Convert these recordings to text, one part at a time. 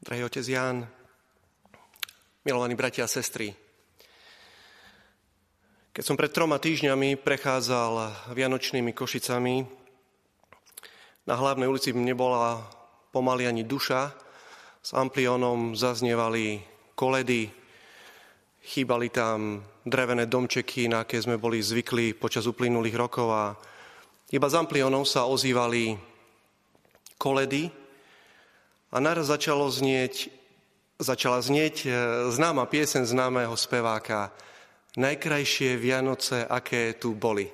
Drahý otec Ján, milovaní bratia a sestry, keď som pred troma týždňami prechádzal Vianočnými Košicami, na hlavnej ulici nebola pomaly ani duša, s ampliónom zaznievali koledy, chýbali tam drevené domčeky, na aké sme boli zvykli počas uplynulých rokov a iba z ampliónov sa ozývali koledy a naraz začalo znieť, začala znieť e, známa piesen známeho speváka najkrajšie Vianoce, aké tu boli.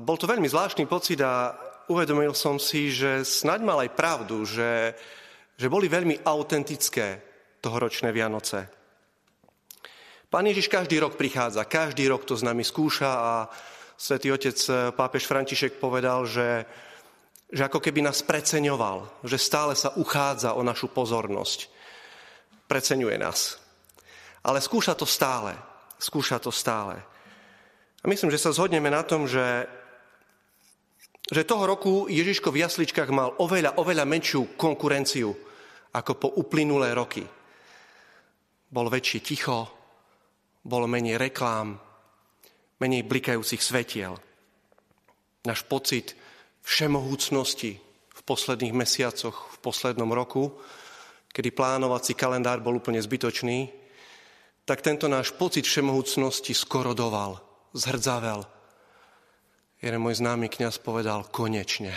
Bol to veľmi zvláštny pocit a uvedomil som si, že snaď mal aj pravdu, že, že boli veľmi autentické tohoročné Vianoce. Pán Ježiš každý rok prichádza, každý rok to s nami skúša a svätý otec pápež František povedal, že, že ako keby nás preceňoval, že stále sa uchádza o našu pozornosť. Preceňuje nás. Ale skúša to stále skúša to stále. A myslím, že sa zhodneme na tom, že, že toho roku Ježiško v jasličkách mal oveľa, oveľa menšiu konkurenciu ako po uplynulé roky. Bol väčšie ticho, bolo menej reklám, menej blikajúcich svetiel. Náš pocit všemohúcnosti v posledných mesiacoch, v poslednom roku, kedy plánovací kalendár bol úplne zbytočný, tak tento náš pocit všemohúcnosti skorodoval, zhrdzavel. Jeden môj známy kňaz povedal, konečne,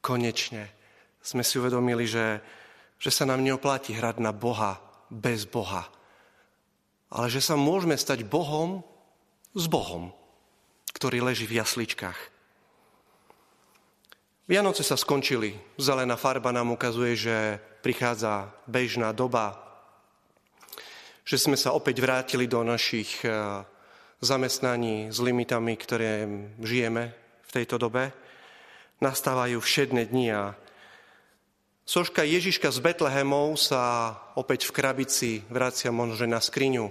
konečne sme si uvedomili, že, že sa nám neoplatí hrať na Boha bez Boha, ale že sa môžeme stať Bohom s Bohom, ktorý leží v jasličkách. Vianoce sa skončili. Zelená farba nám ukazuje, že prichádza bežná doba, že sme sa opäť vrátili do našich eh, zamestnaní s limitami, ktoré žijeme v tejto dobe. Nastávajú všedné dni a soška Ježiška z Betlehemov sa opäť v krabici vracia možno na skriňu,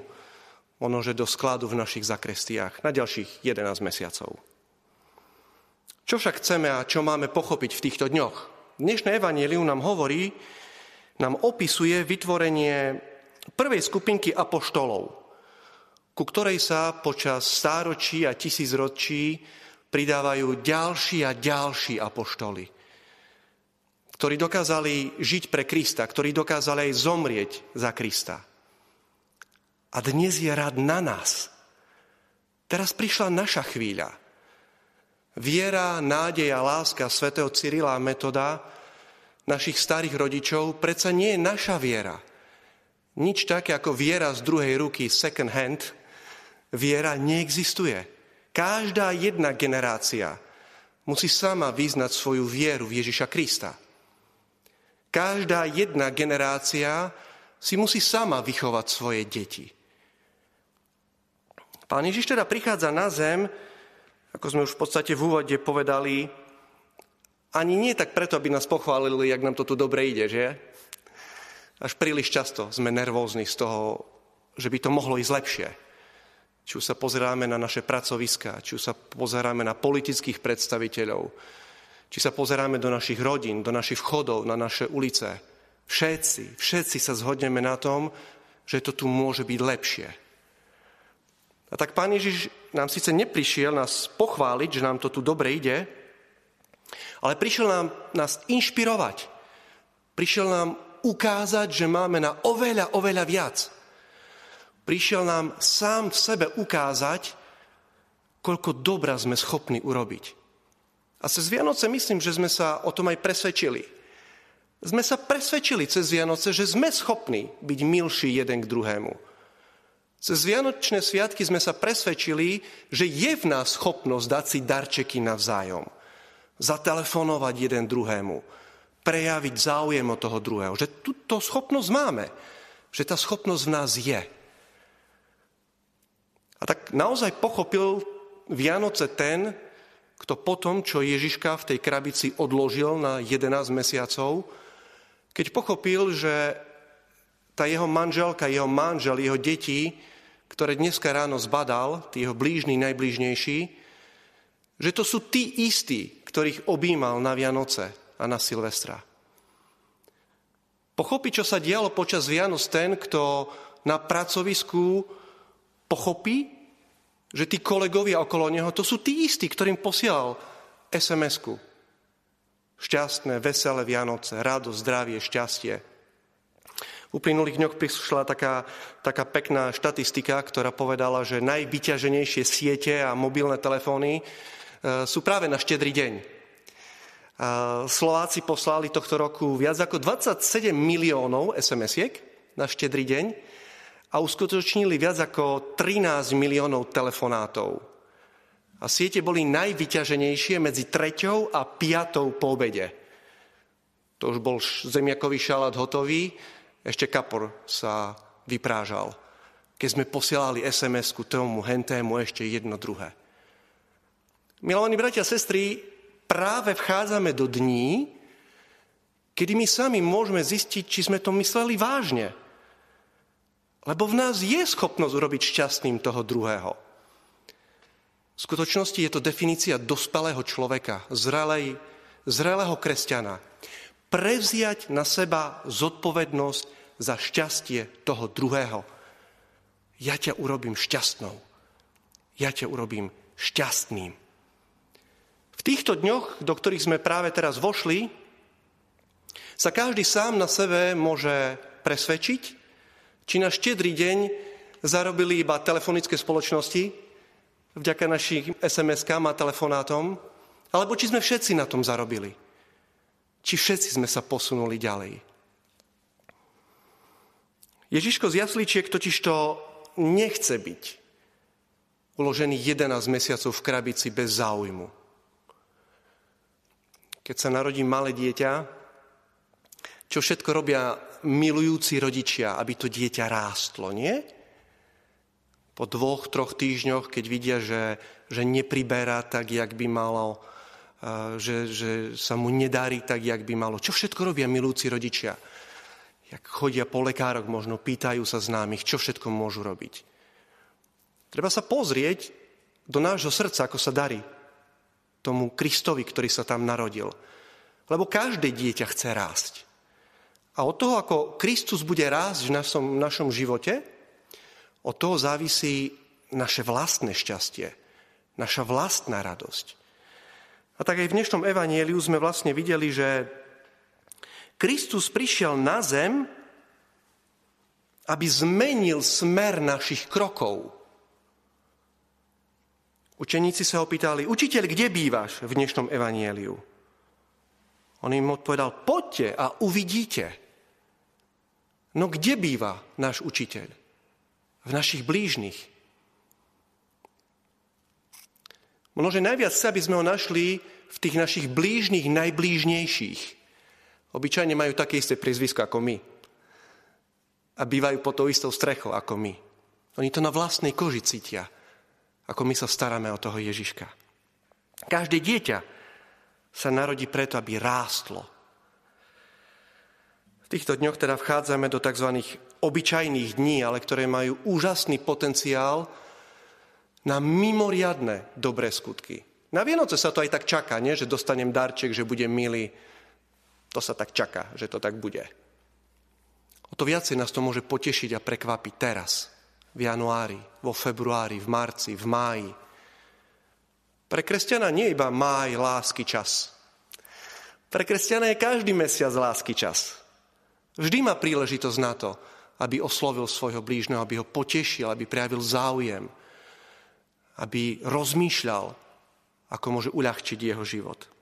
možno do skladu v našich zakrestiach na ďalších 11 mesiacov. Čo však chceme a čo máme pochopiť v týchto dňoch? Dnešné evanílium nám hovorí, nám opisuje vytvorenie prvej skupinky apoštolov, ku ktorej sa počas stáročí a tisícročí pridávajú ďalší a ďalší apoštoli, ktorí dokázali žiť pre Krista, ktorí dokázali aj zomrieť za Krista. A dnes je rád na nás. Teraz prišla naša chvíľa. Viera, nádej a láska svätého Cyrila a Metoda, našich starých rodičov, predsa nie je naša viera – nič také ako viera z druhej ruky, second hand, viera neexistuje. Každá jedna generácia musí sama vyznať svoju vieru v Ježiša Krista. Každá jedna generácia si musí sama vychovať svoje deti. Pán Ježiš teda prichádza na zem, ako sme už v podstate v úvode povedali, ani nie tak preto, aby nás pochválili, jak nám to tu dobre ide, že? Až príliš často sme nervózni z toho, že by to mohlo ísť lepšie. Či už sa pozeráme na naše pracoviská, či už sa pozeráme na politických predstaviteľov, či sa pozeráme do našich rodín, do našich vchodov, na naše ulice. Všetci, všetci sa zhodneme na tom, že to tu môže byť lepšie. A tak Pán Ježiš nám síce neprišiel nás pochváliť, že nám to tu dobre ide, ale prišiel nám nás inšpirovať. Prišiel nám ukázať, že máme na oveľa, oveľa viac. Prišiel nám sám v sebe ukázať, koľko dobra sme schopní urobiť. A cez Vianoce myslím, že sme sa o tom aj presvedčili. Sme sa presvedčili cez Vianoce, že sme schopní byť milší jeden k druhému. Cez Vianočné sviatky sme sa presvedčili, že je v nás schopnosť dať si darčeky navzájom. Zatelefonovať jeden druhému prejaviť záujem o toho druhého. Že túto schopnosť máme. Že tá schopnosť v nás je. A tak naozaj pochopil Vianoce ten, kto potom, čo Ježiška v tej krabici odložil na 11 mesiacov, keď pochopil, že tá jeho manželka, jeho manžel, jeho deti ktoré dneska ráno zbadal, tí jeho blížni, najblížnejší, že to sú tí istí, ktorých objímal na Vianoce a na Silvestra. Pochopí, čo sa dialo počas Vianoc ten, kto na pracovisku pochopí, že tí kolegovia okolo neho, to sú tí istí, ktorým posielal SMS-ku. Šťastné, veselé Vianoce, radosť, zdravie, šťastie. V uplynulých dňoch prišla taká, taká pekná štatistika, ktorá povedala, že najvyťaženejšie siete a mobilné telefóny e, sú práve na štedrý deň. Slováci poslali tohto roku viac ako 27 miliónov SMS-iek na štedrý deň a uskutočnili viac ako 13 miliónov telefonátov. A siete boli najvyťaženejšie medzi treťou a piatou po obede. To už bol zemiakový šalát hotový, ešte kapor sa vyprážal. Keď sme posielali SMS-ku tomu, hentému, ešte jedno druhé. Milovaní bratia a sestry, práve vchádzame do dní, kedy my sami môžeme zistiť, či sme to mysleli vážne. Lebo v nás je schopnosť urobiť šťastným toho druhého. V skutočnosti je to definícia dospelého človeka, zrelej, zrelého kresťana. Prevziať na seba zodpovednosť za šťastie toho druhého. Ja ťa urobím šťastnou. Ja ťa urobím šťastným týchto dňoch, do ktorých sme práve teraz vošli, sa každý sám na sebe môže presvedčiť, či na štedrý deň zarobili iba telefonické spoločnosti, vďaka našich SMS-kám a telefonátom, alebo či sme všetci na tom zarobili. Či všetci sme sa posunuli ďalej. Ježiško z jasličiek totižto nechce byť uložený 11 mesiacov v krabici bez záujmu keď sa narodí malé dieťa, čo všetko robia milujúci rodičia, aby to dieťa rástlo, nie? Po dvoch, troch týždňoch, keď vidia, že, že nepriberá tak, jak by malo, že, že sa mu nedarí tak, jak by malo. Čo všetko robia milujúci rodičia? Jak chodia po lekároch, možno pýtajú sa známych, čo všetko môžu robiť. Treba sa pozrieť do nášho srdca, ako sa darí tomu Kristovi, ktorý sa tam narodil. Lebo každé dieťa chce rásť. A od toho, ako Kristus bude rásť v našom, v našom živote, od toho závisí naše vlastné šťastie, naša vlastná radosť. A tak aj v dnešnom evanieliu sme vlastne videli, že Kristus prišiel na zem, aby zmenil smer našich krokov. Učeníci sa ho pýtali, učiteľ, kde bývaš v dnešnom evanieliu? On im odpovedal, poďte a uvidíte. No kde býva náš učiteľ? V našich blížnych. Množe najviac chce, aby sme ho našli v tých našich blížnych, najblížnejších. Obyčajne majú také isté prizvisko ako my. A bývajú pod tou istou strechou ako my. Oni to na vlastnej koži cítia ako my sa staráme o toho Ježiška. Každé dieťa sa narodí preto, aby rástlo. V týchto dňoch teda vchádzame do tzv. obyčajných dní, ale ktoré majú úžasný potenciál na mimoriadne dobré skutky. Na Vianoce sa to aj tak čaká, nie? že dostanem darček, že budem milý. To sa tak čaká, že to tak bude. O to viacej nás to môže potešiť a prekvapiť teraz v januári, vo februári, v marci, v máji. Pre kresťana nie iba máj, lásky čas. Pre kresťana je každý mesiac lásky čas. Vždy má príležitosť na to, aby oslovil svojho blížneho, aby ho potešil, aby prejavil záujem, aby rozmýšľal, ako môže uľahčiť jeho život.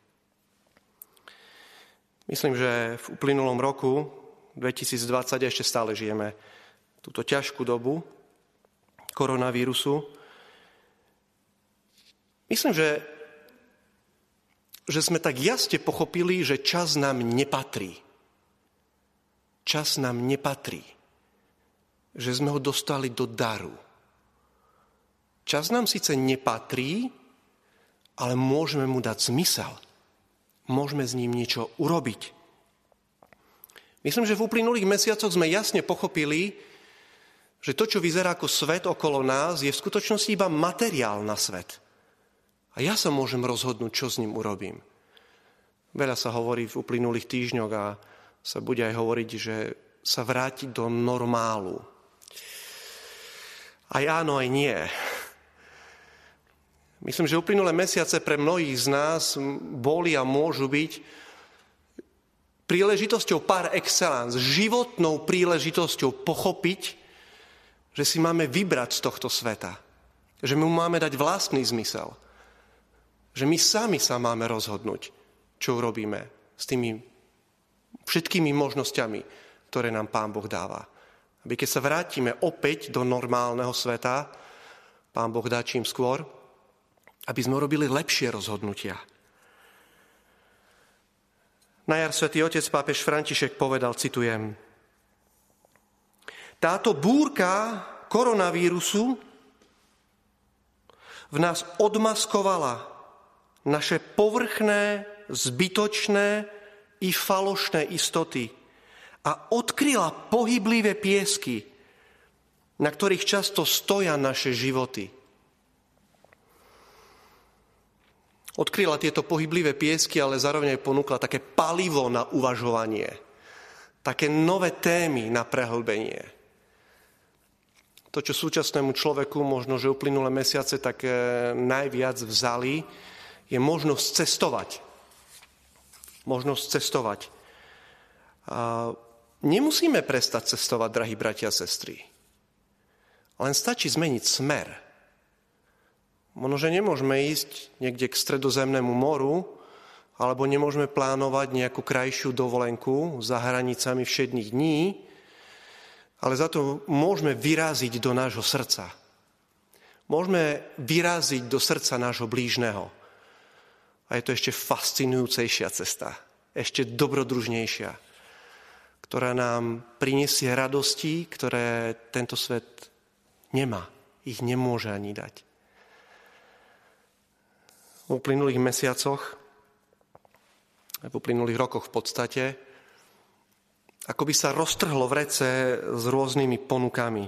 Myslím, že v uplynulom roku 2020 ešte stále žijeme túto ťažkú dobu, koronavírusu. Myslím, že, že sme tak jasne pochopili, že čas nám nepatrí. Čas nám nepatrí. Že sme ho dostali do daru. Čas nám síce nepatrí, ale môžeme mu dať zmysel. Môžeme s ním niečo urobiť. Myslím, že v uplynulých mesiacoch sme jasne pochopili, že to, čo vyzerá ako svet okolo nás, je v skutočnosti iba materiál na svet. A ja sa môžem rozhodnúť, čo s ním urobím. Veľa sa hovorí v uplynulých týždňoch a sa bude aj hovoriť, že sa vrátiť do normálu. Aj áno, aj nie. Myslím, že uplynulé mesiace pre mnohých z nás boli a môžu byť príležitosťou par excellence, životnou príležitosťou pochopiť, že si máme vybrať z tohto sveta. Že mu máme dať vlastný zmysel. Že my sami sa máme rozhodnúť, čo urobíme s tými všetkými možnosťami, ktoré nám Pán Boh dáva. Aby keď sa vrátime opäť do normálneho sveta, Pán Boh dá čím skôr, aby sme robili lepšie rozhodnutia. Na jar svätý otec pápež František povedal, citujem, táto búrka koronavírusu v nás odmaskovala naše povrchné, zbytočné i falošné istoty a odkryla pohyblivé piesky, na ktorých často stoja naše životy. Odkryla tieto pohyblivé piesky, ale zároveň aj ponúkla také palivo na uvažovanie, také nové témy na prehlbenie to, čo súčasnému človeku možno, že uplynulé mesiace tak e, najviac vzali, je možnosť cestovať. Možnosť cestovať. A nemusíme prestať cestovať, drahí bratia a sestry. Len stačí zmeniť smer. Možno, že nemôžeme ísť niekde k stredozemnému moru, alebo nemôžeme plánovať nejakú krajšiu dovolenku za hranicami všedných dní, ale za to môžeme vyraziť do nášho srdca. Môžeme vyraziť do srdca nášho blížneho. A je to ešte fascinujúcejšia cesta, ešte dobrodružnejšia, ktorá nám prinesie radosti, ktoré tento svet nemá. Ich nemôže ani dať. V uplynulých mesiacoch, v uplynulých rokoch v podstate, ako by sa roztrhlo v rece s rôznymi ponukami.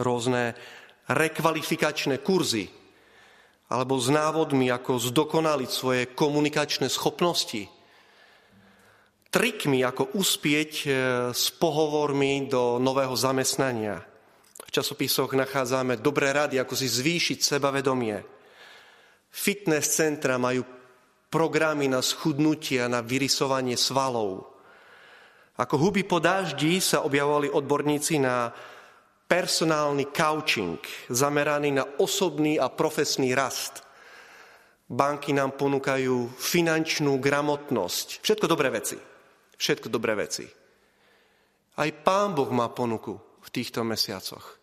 Rôzne rekvalifikačné kurzy alebo s návodmi, ako zdokonaliť svoje komunikačné schopnosti. Trikmi, ako uspieť e, s pohovormi do nového zamestnania. V časopisoch nachádzame dobré rady, ako si zvýšiť sebavedomie. Fitness centra majú programy na schudnutie a na vyrysovanie svalov. Ako huby po daždi sa objavovali odborníci na personálny coaching, zameraný na osobný a profesný rast. Banky nám ponúkajú finančnú gramotnosť. Všetko dobré veci. Všetko dobré veci. Aj Pán Boh má ponuku v týchto mesiacoch.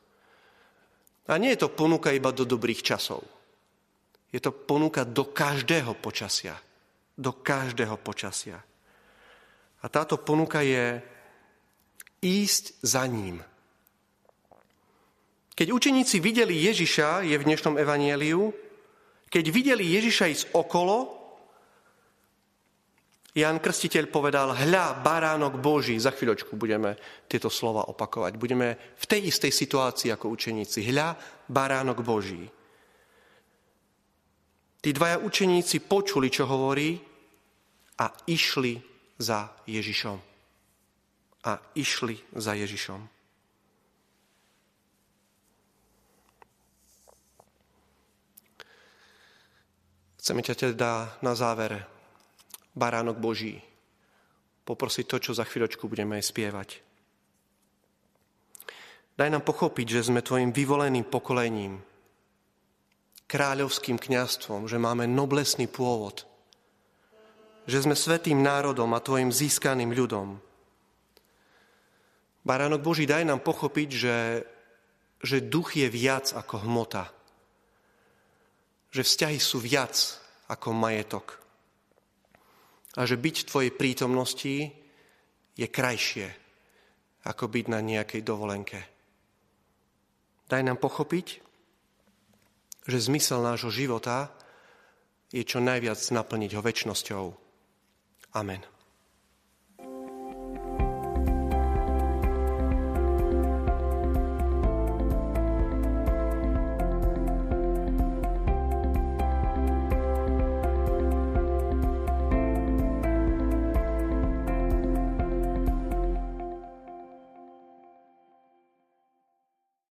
A nie je to ponuka iba do dobrých časov. Je to ponuka do každého počasia. Do každého počasia. A táto ponuka je ísť za ním. Keď učeníci videli Ježiša, je v dnešnom evanieliu, keď videli Ježiša ísť okolo, Jan Krstiteľ povedal, hľa, baránok Boží, za chvíľočku budeme tieto slova opakovať. Budeme v tej istej situácii ako učeníci. Hľa, baránok Boží. Tí dvaja učeníci počuli, čo hovorí a išli za Ježišom. A išli za Ježišom. Chceme ťa teda na záver, baránok Boží, poprosiť to, čo za chvíľočku budeme spievať. Daj nám pochopiť, že sme tvojim vyvoleným pokolením, kráľovským kňastvom, že máme noblesný pôvod – že sme svetým národom a tvojim získaným ľudom. Baránok Boží, daj nám pochopiť, že, že duch je viac ako hmota. Že vzťahy sú viac ako majetok. A že byť v tvojej prítomnosti je krajšie, ako byť na nejakej dovolenke. Daj nám pochopiť, že zmysel nášho života je čo najviac naplniť ho väčšnosťou Amen.